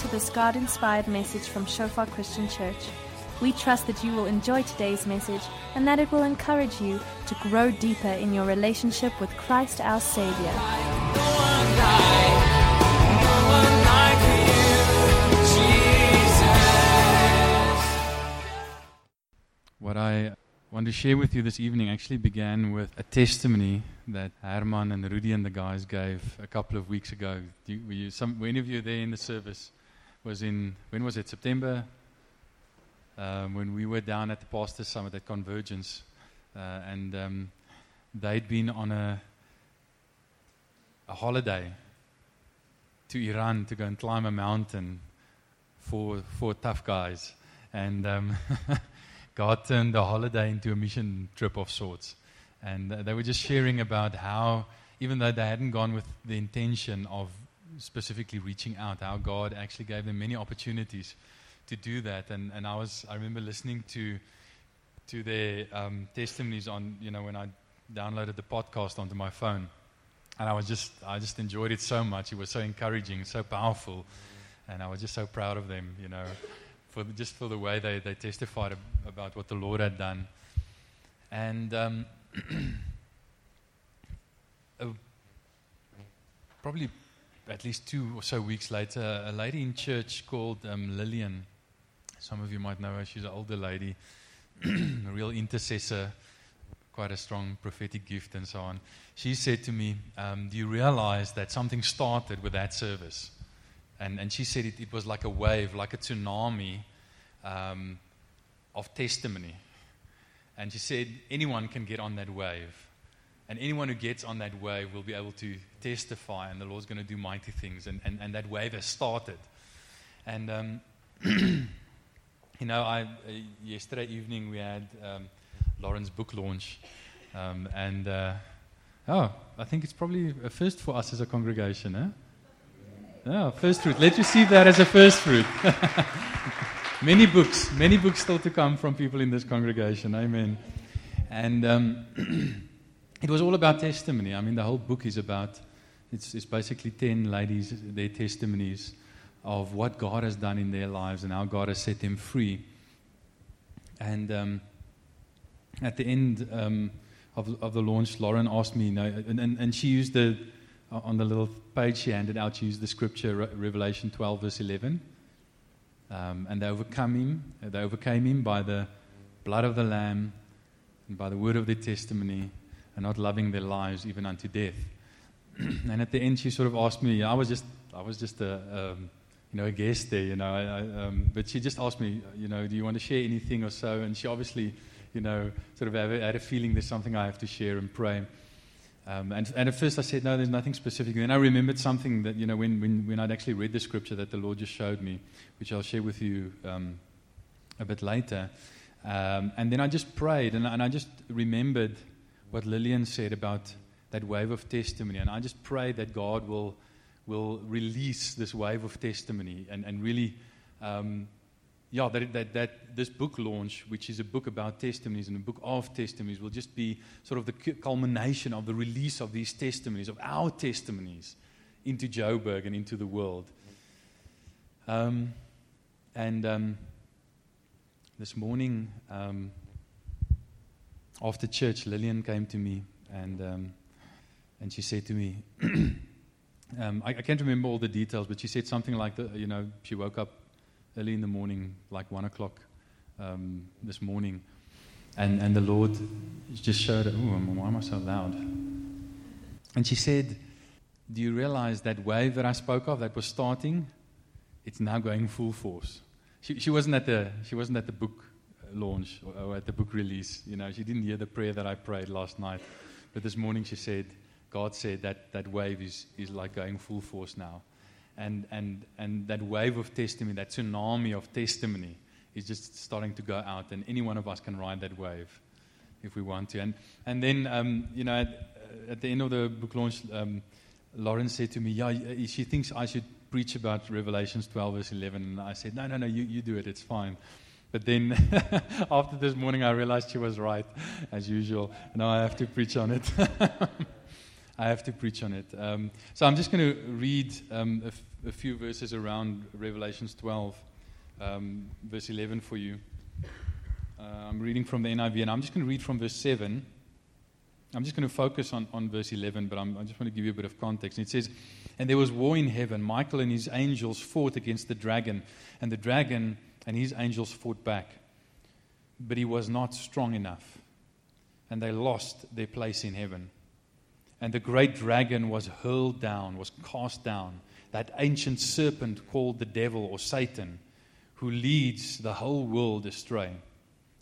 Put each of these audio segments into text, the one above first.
to this God inspired message from Shofar Christian Church. We trust that you will enjoy today's message and that it will encourage you to grow deeper in your relationship with Christ our Savior. What I want to share with you this evening actually began with a testimony that Herman and Rudy and the guys gave a couple of weeks ago. You, were you, some, were any of you there in the service? Was in when was it? September. Um, when we were down at the Pastor Summit at Convergence, uh, and um, they'd been on a a holiday to Iran to go and climb a mountain for for tough guys, and um, God turned the holiday into a mission trip of sorts. And uh, they were just sharing about how, even though they hadn't gone with the intention of specifically reaching out, how God actually gave them many opportunities to do that. And, and I was, I remember listening to, to their um, testimonies on, you know, when I downloaded the podcast onto my phone. And I was just, I just enjoyed it so much. It was so encouraging, so powerful. And I was just so proud of them, you know, for the, just for the way they, they testified ab- about what the Lord had done. And um, uh, probably at least two or so weeks later, a lady in church called um, Lillian, some of you might know her, she's an older lady, a real intercessor, quite a strong prophetic gift and so on. She said to me, um, Do you realize that something started with that service? And, and she said it, it was like a wave, like a tsunami um, of testimony. And she said, anyone can get on that wave. And anyone who gets on that wave will be able to testify, and the Lord's going to do mighty things. And, and, and that wave has started. And, um, you know, I, uh, yesterday evening we had um, Lauren's book launch. Um, and, uh, oh, I think it's probably a first for us as a congregation, eh? Yeah, first fruit. Let's receive that as a first fruit. many books, many books still to come from people in this congregation. Amen. And um, it was all about testimony. I mean, the whole book is about, it's, it's basically 10 ladies, their testimonies of what God has done in their lives and how God has set them free. And um, at the end um, of, of the launch, Lauren asked me, you know, and, and, and she used the, on the little page she handed out, she used the scripture, Revelation 12, verse 11. Um, and they overcome him, they overcame him by the blood of the Lamb and by the word of their testimony and not loving their lives even unto death. and at the end, she sort of asked me, I was just, I was just a, um, you know, a guest there, you know, I, um, but she just asked me, you know, do you want to share anything or so? And she obviously, you know, sort of had a feeling there's something I have to share and pray. Um, and, and, at first I said, no, there's nothing specific. And then I remembered something that, you know, when, when, when, I'd actually read the scripture that the Lord just showed me, which I'll share with you um, a bit later. Um, and then I just prayed, and, and, I just remembered what Lillian said about that wave of testimony. And I just pray that God will, will release this wave of testimony and, and really um, yeah, that, that, that this book launch, which is a book about testimonies and a book of testimonies, will just be sort of the culmination of the release of these testimonies, of our testimonies, into Joburg and into the world. Um, and um, this morning, um, after church, Lillian came to me and, um, and she said to me, um, I, I can't remember all the details, but she said something like, the, you know, she woke up early in the morning, like one o'clock um, this morning, and, and the Lord just showed her, oh, why am I so loud? And she said, Do you realize that wave that I spoke of that was starting? It's now going full force. She, she, wasn't, at the, she wasn't at the book launch or, at the book release. You know, she didn't hear the prayer that I prayed last night. But this morning she said, God said that that wave is, is like going full force now and, and, and that wave of testimony, that tsunami of testimony, is just starting to go out, and any one of us can ride that wave if we want to. And, and then, um, you know, at, at, the end of the book launch, um, Lauren said to me, Yeah, she thinks I should preach about Revelations 12, verse 11. And I said, No, no, no, you, you do it, it's fine. But then after this morning, I realized she was right, as usual. Now I have to preach on it. I have to preach on it. Um, so I'm just going to read um, a, f- a few verses around Revelations 12, um, verse 11 for you. Uh, I'm reading from the NIV, and I'm just going to read from verse 7. I'm just going to focus on, on verse 11, but I'm, I just want to give you a bit of context. And it says, And there was war in heaven. Michael and his angels fought against the dragon, and the dragon and his angels fought back. But he was not strong enough, and they lost their place in heaven. And the great dragon was hurled down, was cast down, that ancient serpent called the devil or Satan, who leads the whole world astray.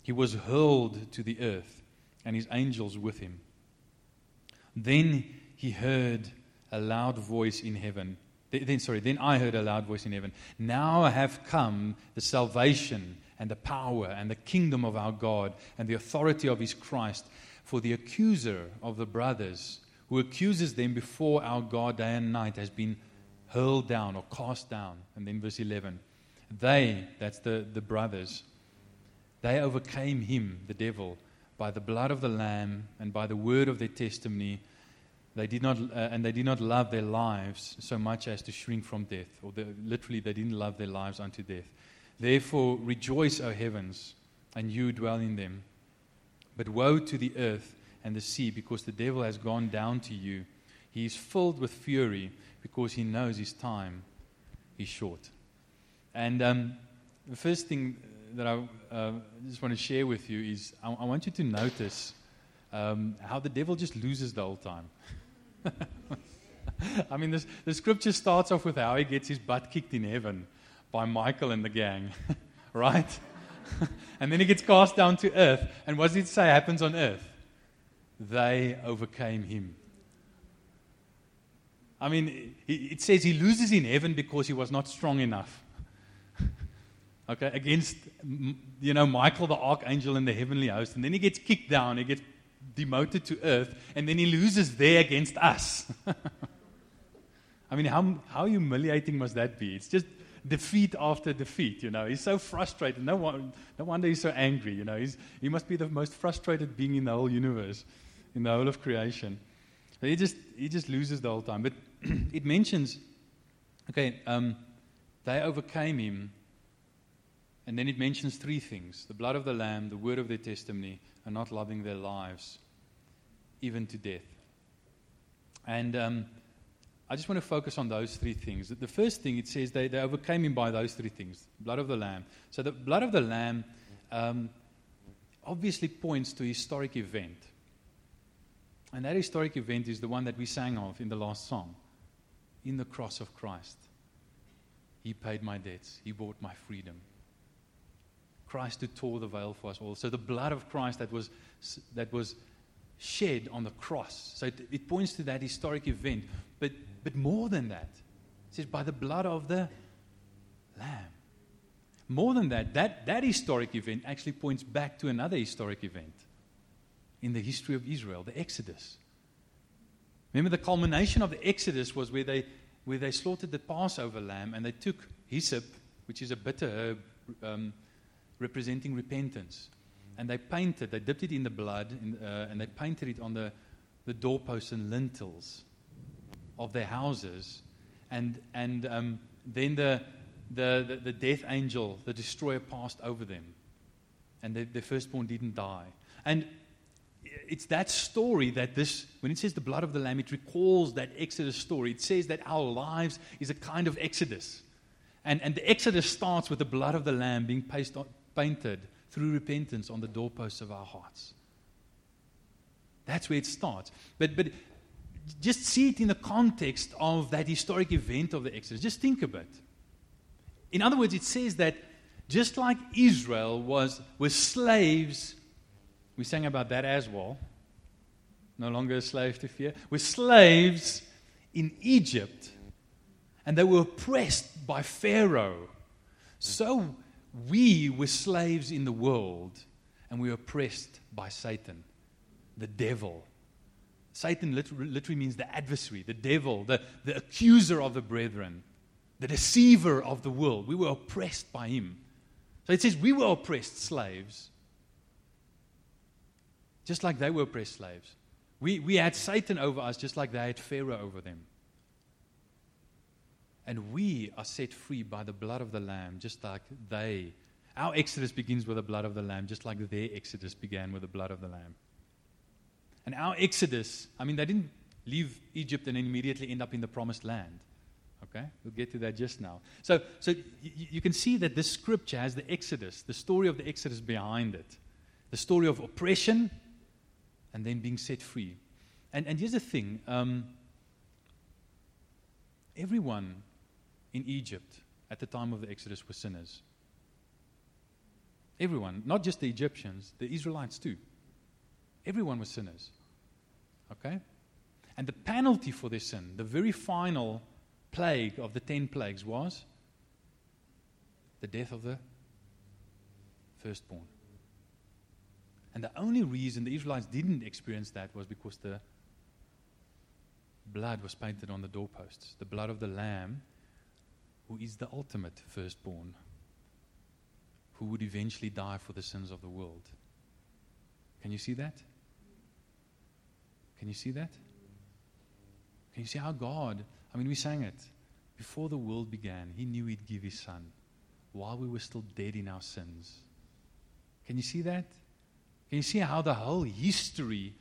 He was hurled to the earth, and his angels with him. Then he heard a loud voice in heaven. Then, sorry, then I heard a loud voice in heaven. Now have come the salvation and the power and the kingdom of our God and the authority of his Christ. For the accuser of the brothers who accuses them before our God day and night has been hurled down or cast down. And then verse 11 they, that's the, the brothers, they overcame him, the devil, by the blood of the Lamb and by the word of their testimony. They did not, uh, and they did not love their lives so much as to shrink from death. Or the, literally, they didn't love their lives unto death. Therefore, rejoice, O heavens, and you dwell in them. But woe to the earth and the sea, because the devil has gone down to you. He is filled with fury, because he knows his time is short. And um, the first thing that I uh, just want to share with you is I, I want you to notice um, how the devil just loses the whole time. I mean, this, the scripture starts off with how he gets his butt kicked in heaven by Michael and the gang, right? and then he gets cast down to earth. And what does it say happens on earth? They overcame him. I mean, it says he loses in heaven because he was not strong enough. okay, against, you know, Michael the archangel in the heavenly host. And then he gets kicked down, he gets demoted to earth, and then he loses there against us. I mean, how, how humiliating must that be? It's just defeat after defeat, you know. He's so frustrated. No, one, no wonder he's so angry, you know. He's, he must be the most frustrated being in the whole universe, in the whole of creation. He just, he just loses the whole time. But it mentions, okay, um, they overcame him. And then it mentions three things the blood of the Lamb, the word of their testimony, and not loving their lives, even to death. And um, I just want to focus on those three things. The first thing, it says they, they overcame him by those three things blood of the Lamb. So the blood of the Lamb um, obviously points to a historic event. And that historic event is the one that we sang of in the last song in the cross of Christ. He paid my debts, He bought my freedom. Christ who tore the veil for us all. So the blood of Christ that was, that was shed on the cross. So it, it points to that historic event. But, but more than that, it says, by the blood of the Lamb. More than that, that, that historic event actually points back to another historic event in the history of Israel, the Exodus. Remember, the culmination of the Exodus was where they, where they slaughtered the Passover lamb and they took hyssop, which is a bitter herb um, representing repentance, and they painted, they dipped it in the blood, in, uh, and they painted it on the, the doorposts and lintels of their houses. And, and um, then the, the, the, the, death angel, the destroyer, passed over them. And the, the firstborn didn't die. And it's that story that this, when it says the blood of the Lamb, it recalls that Exodus story. It says that our lives is a kind of Exodus. And, and the Exodus starts with the blood of the Lamb being on, painted through repentance on the doorposts of our hearts. That's where it starts. But, but just see it in the context of that historic event of the Exodus. Just think of it. In other words, it says that just like Israel was, was slaves we sang about that as well. No longer a slave to fear. We're slaves in Egypt, and they were oppressed by Pharaoh. So we were slaves in the world, and we were oppressed by Satan, the devil. Satan literally, literally means the adversary, the devil, the, the accuser of the brethren, the deceiver of the world. We were oppressed by him. So it says we were oppressed slaves just like they were oppressed slaves. We, we had Satan over us just like they had Pharaoh over them. And we are set free by the blood of the Lamb, just like they. Our exodus begins with the blood of the Lamb, just like their exodus began with the blood of the Lamb. And our exodus, I mean, they didn't leave Egypt and immediately end up in the promised land. Okay? We'll get to that just now. So, so y- you can see that this scripture has the Exodus, the story of the Exodus behind it. The story of oppression and then being set free. And, and here's the thing um, everyone in Egypt at the time of the Exodus were sinners. Everyone, not just the Egyptians, the Israelites too. Everyone was sinners. Okay? And the penalty for their sin, the very final plague of the ten plagues, was the death of the firstborn. And the only reason the Israelites didn't experience that was because the blood was painted on the doorposts the blood of the Lamb, who is the ultimate firstborn, who would eventually die for the sins of the world. Can you see that? Can you see that? Can you see how God, I mean, we sang it. Before the world began, He knew He'd give His Son while we were still dead in our sins. Can you see that? Can you see how the whole history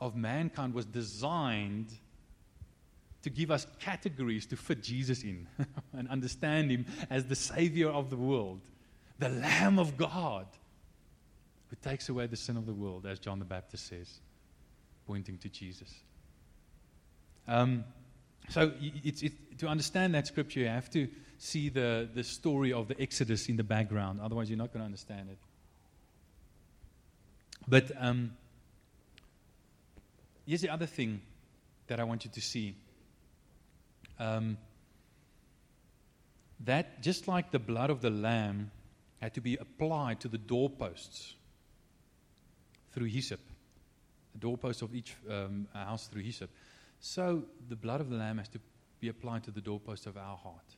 of mankind was designed to give us categories to fit Jesus in and understand Him as the Savior of the world, the Lamb of God who takes away the sin of the world, as John the Baptist says, pointing to Jesus. Um, so to understand that scripture, you have to see the, the story of the Exodus in the background. Otherwise, you're not going to understand it. But um, here's the other thing that I want you to see. Um, that just like the blood of the lamb had to be applied to the doorposts through hyssop, the doorposts of each um, house through hyssop, so the blood of the lamb has to be applied to the doorposts of our heart.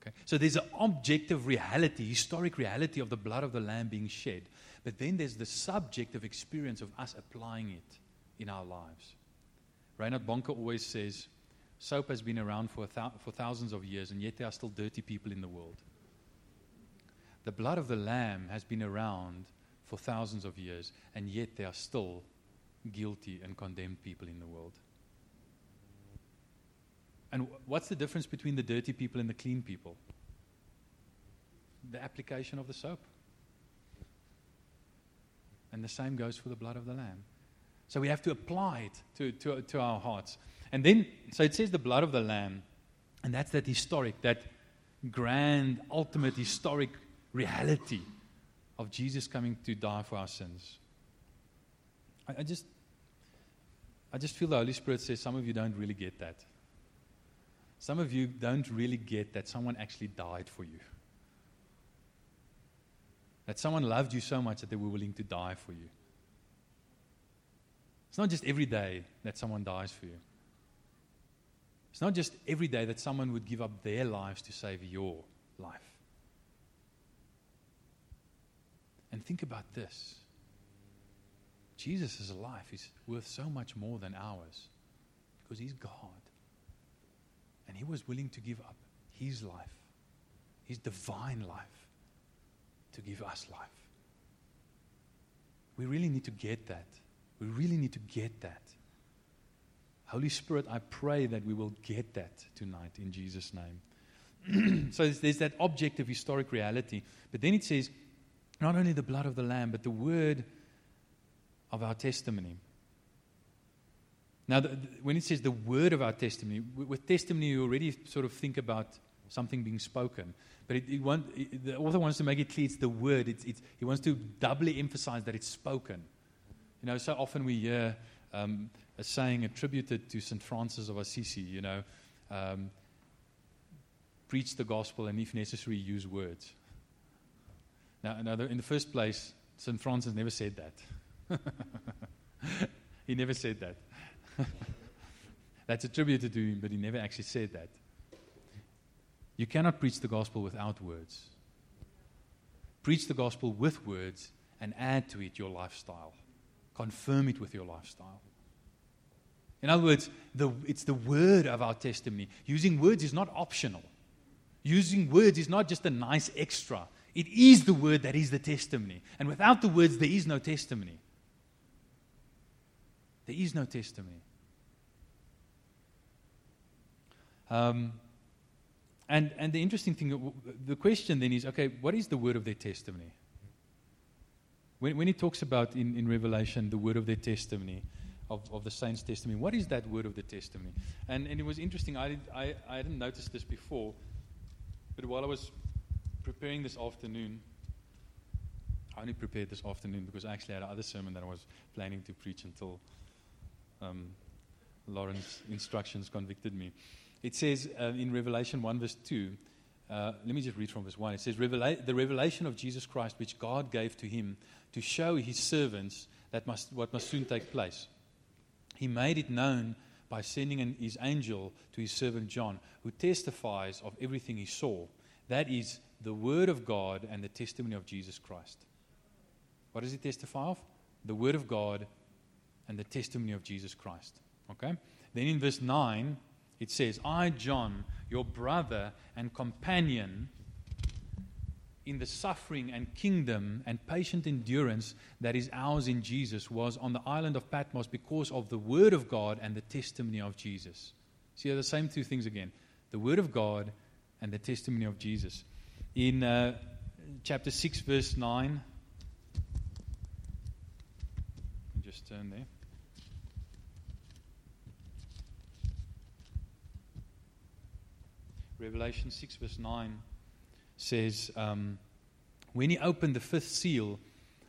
Okay? So there's an objective reality, historic reality of the blood of the lamb being shed. But then there's the subjective experience of us applying it in our lives. Reinhard Bonnke always says, soap has been around for, thou- for thousands of years, and yet there are still dirty people in the world. The blood of the lamb has been around for thousands of years, and yet there are still guilty and condemned people in the world. And what's the difference between the dirty people and the clean people? The application of the soap. And the same goes for the blood of the Lamb. So we have to apply it to, to, to our hearts. And then, so it says the blood of the Lamb, and that's that historic, that grand, ultimate historic reality of Jesus coming to die for our sins. I, I just, I just feel the Holy Spirit says some of you don't really get that. Some of you don't really get that someone actually died for you. That someone loved you so much that they were willing to die for you. It's not just every day that someone dies for you. It's not just every day that someone would give up their lives to save your life. And think about this Jesus' life is worth so much more than ours because he's God. And he was willing to give up his life, his divine life, to give us life. We really need to get that. We really need to get that. Holy Spirit, I pray that we will get that tonight in Jesus' name. so there's, there's that objective historic reality. But then it says, not only the blood of the Lamb, but the word of our testimony. Now, the, when it says the word of our testimony, with, with testimony, you already sort of think about something being spoken. But it, it want, it, the author wants to make it clear it's the word. It's, it's, he wants to doubly emphasize that it's spoken. You know, so often we hear um, a saying attributed to St. Francis of Assisi, you know, um, preach the gospel and, if necessary, use words. Now, now in the first place, St. Francis never said that. he never said that. That's attributed to him, but he never actually said that. You cannot preach the gospel without words. Preach the gospel with words and add to it your lifestyle. Confirm it with your lifestyle. In other words, the, it's the word of our testimony. Using words is not optional. Using words is not just a nice extra. It is the word that is the testimony. And without the words, there is no testimony. There is no testimony. Um, and, and the interesting thing, the question then is okay, what is the word of their testimony? When, when he talks about in, in Revelation the word of their testimony, of, of the saints' testimony, what is that word of the testimony? And, and it was interesting, I, did, I, I hadn't noticed this before, but while I was preparing this afternoon, I only prepared this afternoon because I actually had another sermon that I was planning to preach until um, Lauren's instructions convicted me. It says uh, in Revelation 1, verse 2, uh, let me just read from verse 1. It says, Revela- The revelation of Jesus Christ, which God gave to him to show his servants that must, what must soon take place. He made it known by sending an, his angel to his servant John, who testifies of everything he saw. That is the word of God and the testimony of Jesus Christ. What does he testify of? The word of God and the testimony of Jesus Christ. Okay? Then in verse 9, it says, I, John, your brother and companion in the suffering and kingdom and patient endurance that is ours in Jesus, was on the island of Patmos because of the Word of God and the testimony of Jesus. See, the same two things again the Word of God and the testimony of Jesus. In uh, chapter 6, verse 9, just turn there. Revelation 6, verse 9 says, um, When he opened the fifth seal,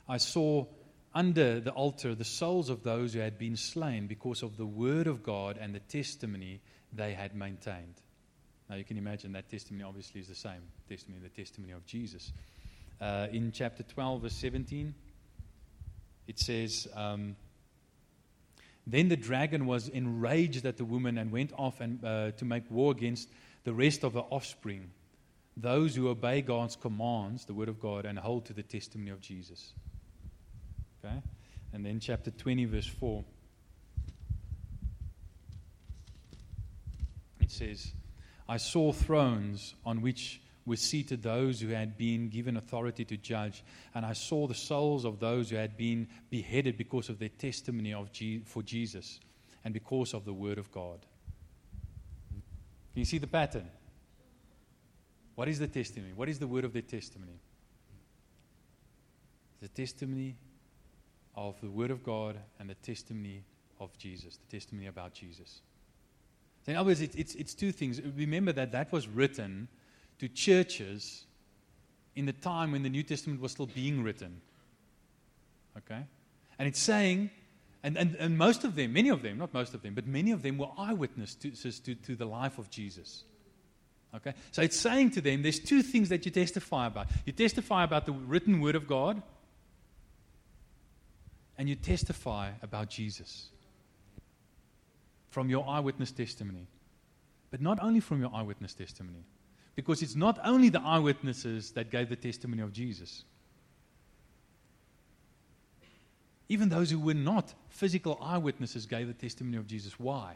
I saw under the altar the souls of those who had been slain because of the word of God and the testimony they had maintained. Now you can imagine that testimony obviously is the same testimony, the testimony of Jesus. Uh, in chapter 12, verse 17, it says, um, Then the dragon was enraged at the woman and went off and, uh, to make war against the rest of her offspring, those who obey God's commands, the word of God, and hold to the testimony of Jesus. Okay? And then chapter 20, verse 4. It says, I saw thrones on which were seated those who had been given authority to judge, and I saw the souls of those who had been beheaded because of their testimony of Je- for Jesus and because of the word of God. Can you see the pattern? What is the testimony? What is the word of the testimony? The testimony of the word of God and the testimony of Jesus, the testimony about Jesus. So in other words, it's, it's, it's two things. Remember that that was written to churches in the time when the New Testament was still being written. Okay? And it's saying and, and, and most of them, many of them, not most of them, but many of them were eyewitnesses to, to the life of Jesus. Okay? So it's saying to them there's two things that you testify about. You testify about the written word of God, and you testify about Jesus from your eyewitness testimony. But not only from your eyewitness testimony, because it's not only the eyewitnesses that gave the testimony of Jesus. Even those who were not physical eyewitnesses gave the testimony of Jesus. Why?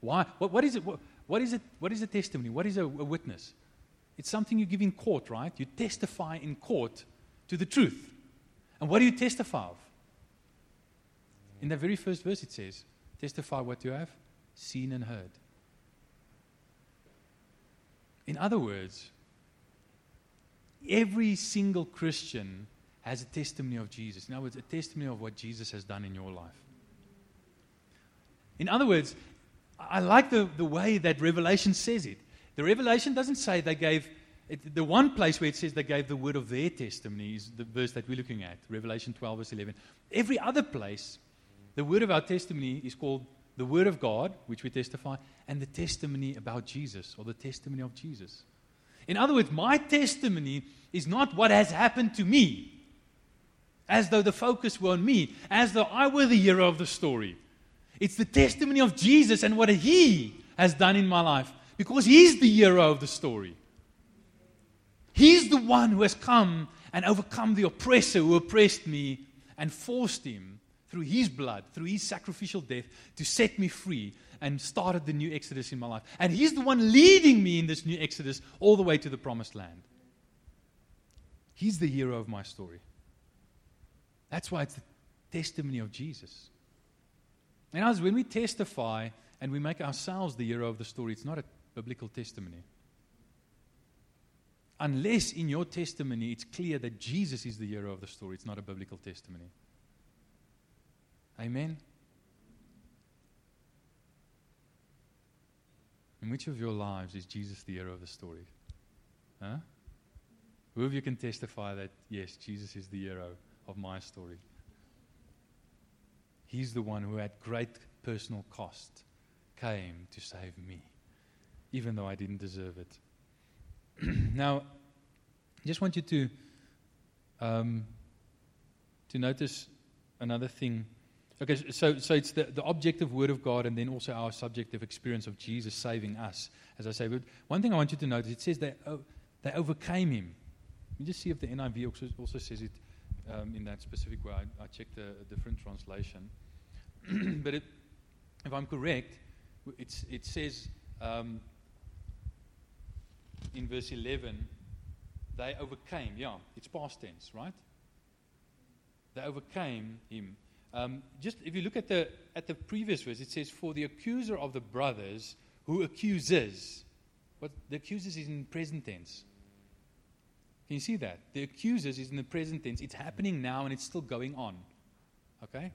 Why? What, what is it? What, what is it? What is a testimony? What is a, a witness? It's something you give in court, right? You testify in court to the truth. And what do you testify of? In the very first verse, it says, Testify what you have seen and heard. In other words, every single Christian has a testimony of Jesus. In other words, a testimony of what Jesus has done in your life. In other words, I like the, the way that Revelation says it. The Revelation doesn't say they gave, it, the one place where it says they gave the word of their testimony is the verse that we're looking at, Revelation 12, verse 11. Every other place, the word of our testimony is called the word of God, which we testify, and the testimony about Jesus, or the testimony of Jesus. In other words, my testimony is not what has happened to me as though the focus were on me, as though I were the hero of the story. It's the testimony of Jesus and what He has done in my life because He's the hero of the story. He's the one who has come and overcome the oppressor who oppressed me and forced him through his blood, through his sacrificial death, to set me free and started the new exodus in my life. And he's the one leading me in this new exodus all the way to the promised land. He's the hero of my story. That's why it's the testimony of Jesus. And as when we testify and we make ourselves the hero of the story, it's not a biblical testimony. Unless in your testimony it's clear that Jesus is the hero of the story, it's not a biblical testimony. Amen. In which of your lives is Jesus the hero of the story? Huh? Who of you can testify that, yes, Jesus is the hero of my story? He's the one who, at great personal cost, came to save me, even though I didn't deserve it. now, I just want you to, um, to notice another thing Okay, so, so it's the, the objective word of God and then also our subjective experience of Jesus saving us, as I say. But one thing I want you to notice, it says they, oh, they overcame him. Let me just see if the NIV also, also says it um, in that specific way. I, I checked a, a different translation. but it, if I'm correct, it says um, in verse 11, they overcame. Yeah, it's past tense, right? They overcame him. Um, just if you look at the, at the previous verse, it says, For the accuser of the brothers who accuses. What the accusers is in present tense. Can you see that? The accusers is in the present tense. It's happening now and it's still going on. Okay?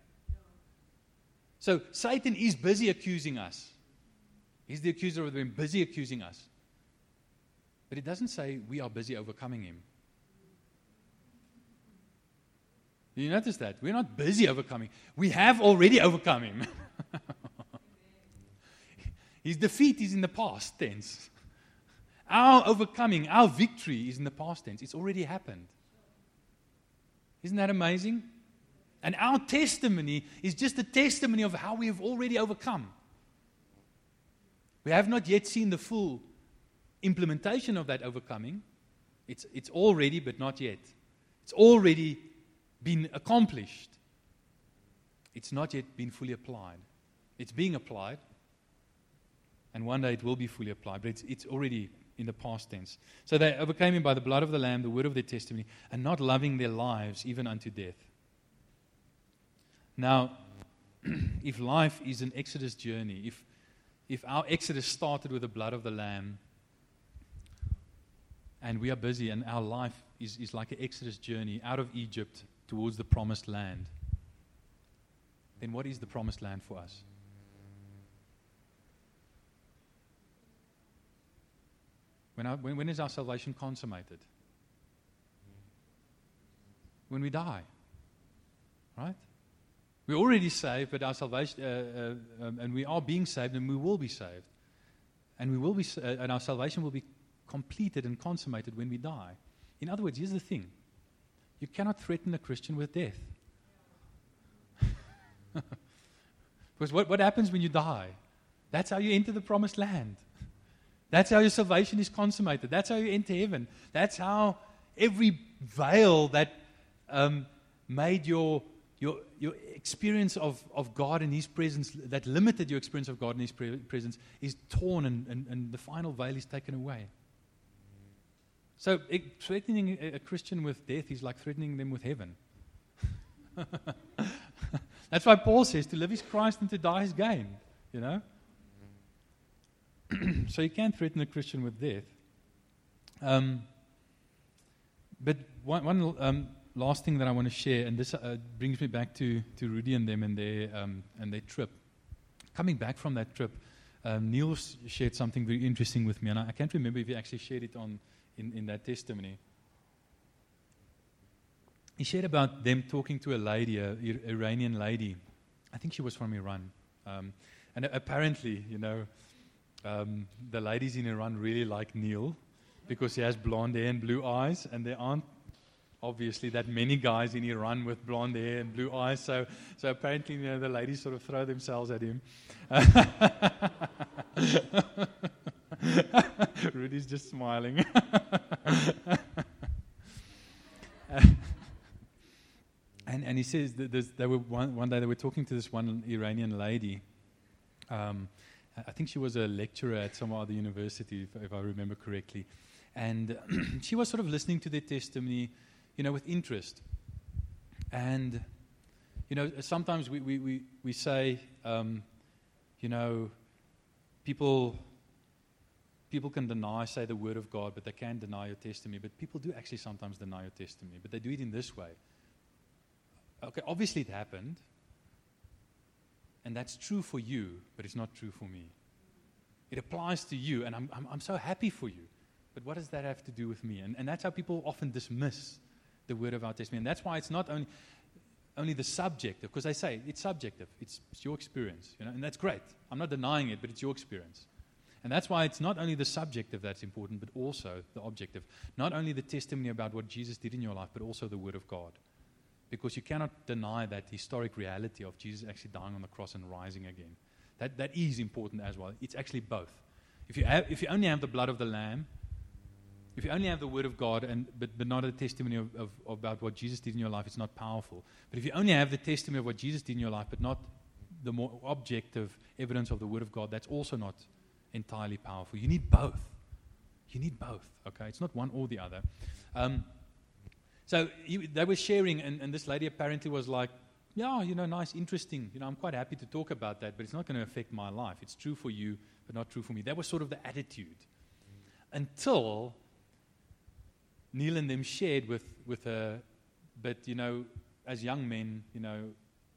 So Satan is busy accusing us. He's the accuser of them, busy accusing us. But it doesn't say we are busy overcoming him. You notice that? We're not busy overcoming. We have already overcome him. His defeat is in the past tense. Our overcoming, our victory is in the past tense. It's already happened. Isn't that amazing? And our testimony is just a testimony of how we have already overcome. We have not yet seen the full implementation of that overcoming. It's, it's already, but not yet. It's already been accomplished. It's not yet been fully applied. It's being applied, and one day it will be fully applied, but it's, it's already in the past tense. So they overcame him by the blood of the Lamb, the word of their testimony, and not loving their lives even unto death. Now, if life is an Exodus journey, if, if our Exodus started with the blood of the Lamb, and we are busy, and our life is, is like an Exodus journey out of Egypt towards the promised land, then what is the promised land for us? When, our, when, when is our salvation consummated? When we die. Right? We're already saved, but our salvation, uh, uh, um, and we are being saved, and we will be saved. And, we will be, uh, and our salvation will be completed and consummated when we die. In other words, here's the thing you cannot threaten a Christian with death. because what, what happens when you die? That's how you enter the promised land. That's how your salvation is consummated. That's how you enter heaven. That's how every veil that um, made your, your, your experience of, of God and His presence, that limited your experience of God and His pre- presence, is torn and, and, and the final veil is taken away. So threatening a Christian with death is like threatening them with heaven. That's why Paul says to live is Christ and to die is gain, you know? so you can't threaten a Christian with death. Um, but one, one um, last thing that I want to share, and this uh, brings me back to, to Rudy and them and their, um, and their trip. Coming back from that trip, um, Neil shared something very interesting with me, and I, I can't remember if he actually shared it on in, in that testimony. He shared about them talking to a lady, an Iranian lady. I think she was from Iran. Um, and apparently, you know, um, the ladies in Iran really like Neil because he has blonde hair and blue eyes, and there aren't obviously that many guys in Iran with blonde hair and blue eyes. So, so apparently, you know, the ladies sort of throw themselves at him. Rudy's just smiling. and, and he says that they were one, one day they were talking to this one Iranian lady. Um, I I think she was a lecturer at some other university, if, if I remember correctly. And she was sort of listening to their testimony, you know, with interest. And, you know, sometimes we, we, we, we say, um, you know, people, people can deny, say, the word of God, but they can't deny your testimony. But people do actually sometimes deny your testimony, but they do it in this way. Okay, obviously it happened, and that's true for you, but it's not true for me. It applies to you, and I'm, I'm, I'm so happy for you. But what does that have to do with me? And, and that's how people often dismiss the word of our testimony. And that's why it's not only, only the subjective, because they say it's subjective, it's, it's your experience. You know? And that's great. I'm not denying it, but it's your experience. And that's why it's not only the subjective that's important, but also the objective. Not only the testimony about what Jesus did in your life, but also the Word of God. Because you cannot deny that historic reality of Jesus actually dying on the cross and rising again. That, that is important as well. It's actually both. If you, have, if you only have the blood of the Lamb, if you only have the Word of God, and, but, but not a testimony of, of, about what Jesus did in your life, it's not powerful. But if you only have the testimony of what Jesus did in your life, but not the more objective evidence of the Word of God, that's also not entirely powerful. You need both. You need both, okay? It's not one or the other. Um, so he, they were sharing, and, and this lady apparently was like, Yeah, you know, nice, interesting. You know, I'm quite happy to talk about that, but it's not going to affect my life. It's true for you, but not true for me. That was sort of the attitude. Until Neil and them shared with, with her, but, you know, as young men, you know,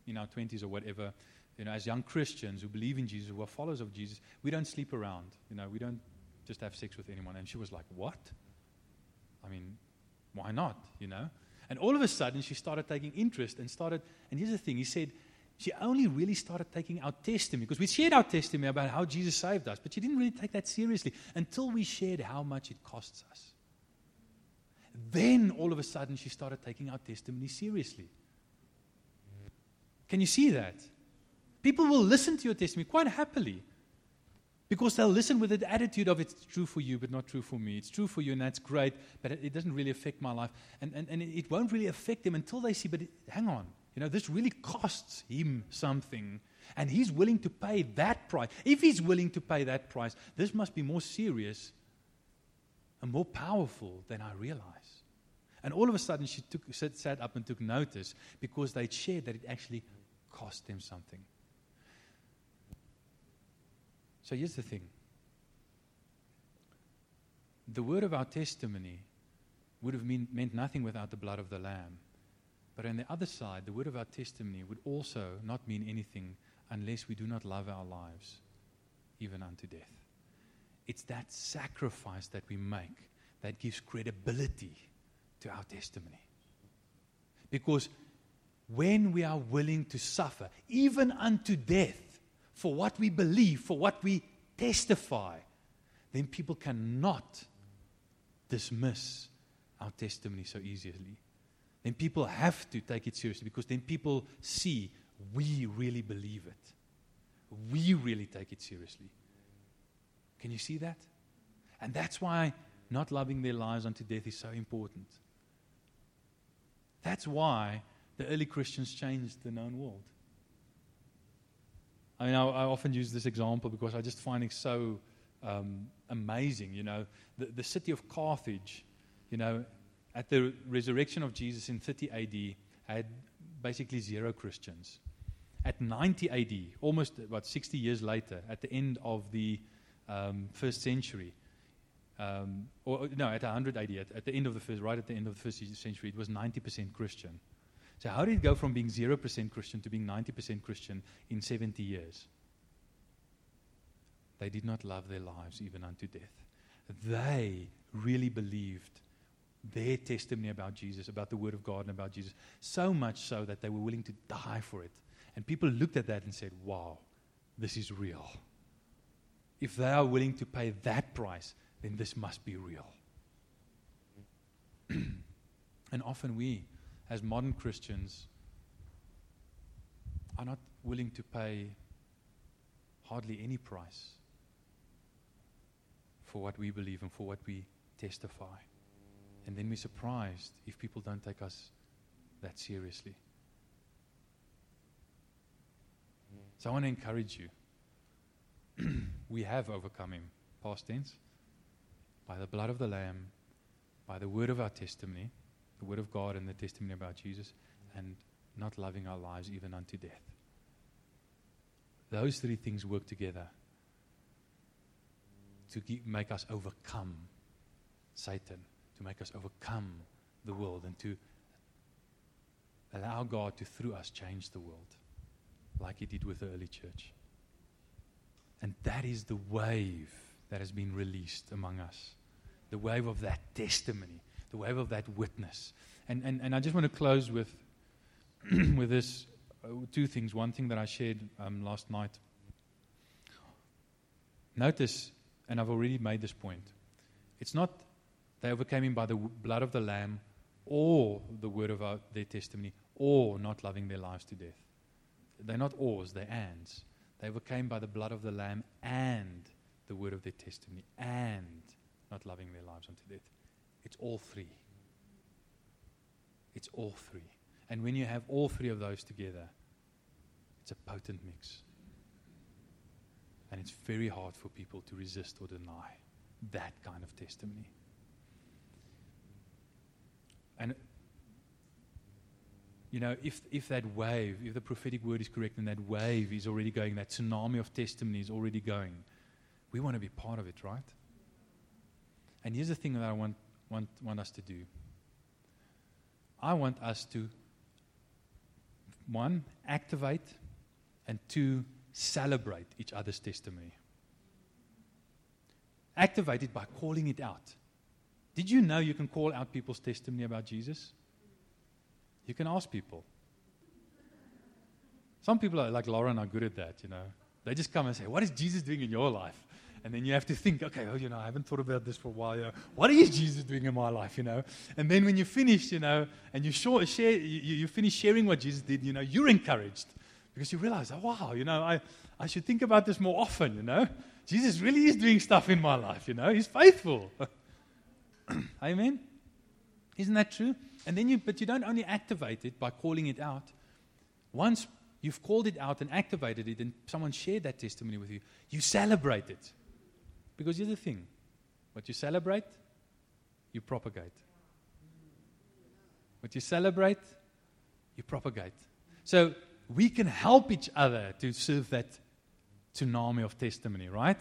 in our 20s or whatever, you know, as young Christians who believe in Jesus, who are followers of Jesus, we don't sleep around. You know, we don't just have sex with anyone. And she was like, What? I mean, why not? You know? And all of a sudden, she started taking interest and started. And here's the thing he said, she only really started taking our testimony because we shared our testimony about how Jesus saved us, but she didn't really take that seriously until we shared how much it costs us. Then all of a sudden, she started taking our testimony seriously. Can you see that? People will listen to your testimony quite happily because they'll listen with the attitude of it's true for you, but not true for me. It's true for you, and that's great, but it, it doesn't really affect my life. And, and, and it won't really affect them until they see, but it, hang on, you know, this really costs him something, and he's willing to pay that price. If he's willing to pay that price, this must be more serious and more powerful than I realize. And all of a sudden, she took, sat, up and took notice because they'd shared that it actually cost them something. So here's the thing the word of our testimony would have mean, meant nothing without the blood of the Lamb. But on the other side, the word of our testimony would also not mean anything unless we do not love our lives, even unto death. It's that sacrifice that we make that gives credibility to our testimony. Because when we are willing to suffer, even unto death, for what we believe, for what we testify, then people cannot dismiss our testimony so easily. Then people have to take it seriously because then people see we really believe it. We really take it seriously. Can you see that? And that's why not loving their lives unto death is so important. That's why the early Christians changed the known world. I mean, I, I, often use this example because I just find it so um, amazing. You know, the, the city of Carthage, you know, at the resurrection of Jesus in 30 AD, had basically zero Christians. At 90 AD, almost about 60 years later, at the end of the um, first century, um, or no, at 100 AD, at, at, the end of the first, right at the end of the first century, it was 90% Christian. So, how did it go from being 0% Christian to being 90% Christian in 70 years? They did not love their lives even unto death. They really believed their testimony about Jesus, about the Word of God, and about Jesus, so much so that they were willing to die for it. And people looked at that and said, Wow, this is real. If they are willing to pay that price, then this must be real. and often we, as modern Christians, are not willing to pay hardly any price for what we believe and for what we testify. And then we're surprised if people don't take us that seriously. So I want to encourage you. we have overcome him, past tense, by the blood of the Lamb, by the word of our testimony, the word of God and the testimony about Jesus, and not loving our lives even unto death. Those three things work together to keep, make us overcome Satan, to make us overcome the world, and to allow God to, through us, change the world like He did with the early church. And that is the wave that has been released among us the wave of that testimony, the wave of that witness. And, and, and I just want to close with, with this uh, two things. One thing that I shared um, last night. Notice, and I've already made this point, it's not they overcame him by the w- blood of the Lamb or the word of our, their testimony or not loving their lives to death. They're not ors, they're ands. They overcame by the blood of the Lamb and the word of their testimony and not loving their lives unto death. It's all three. It's all three. And when you have all three of those together, it's a potent mix. And it's very hard for people to resist or deny that kind of testimony. And, you know, if, if that wave, if the prophetic word is correct and that wave is already going, that tsunami of testimony is already going, we want to be part of it, right? And here's the thing that I want, want, want us to do I want us to, one, activate, and two, celebrate each other's testimony. Activate it by calling it out. Did you know you can call out people's testimony about Jesus? You can ask people. Some people are like Lauren are good at that, you know. They just come and say, What is Jesus doing in your life? And then you have to think, okay, well, you know, I haven't thought about this for a while. You know, what is Jesus doing in my life, you know? And then when you finish, you know, and you, share, share you, you finish sharing what Jesus did, you know, you're encouraged because you realize, oh, wow, you know, I, I should think about this more often, you know? Jesus really is doing stuff in my life, you know? He's faithful. Amen? Isn't that true? And then you, but you don't only activate it by calling it out. Once you've called it out and activated it, and someone shared that testimony with you, you celebrate it. Because here's the thing what you celebrate, you propagate. What you celebrate, you propagate. So we can help each other to serve that tsunami of testimony, right?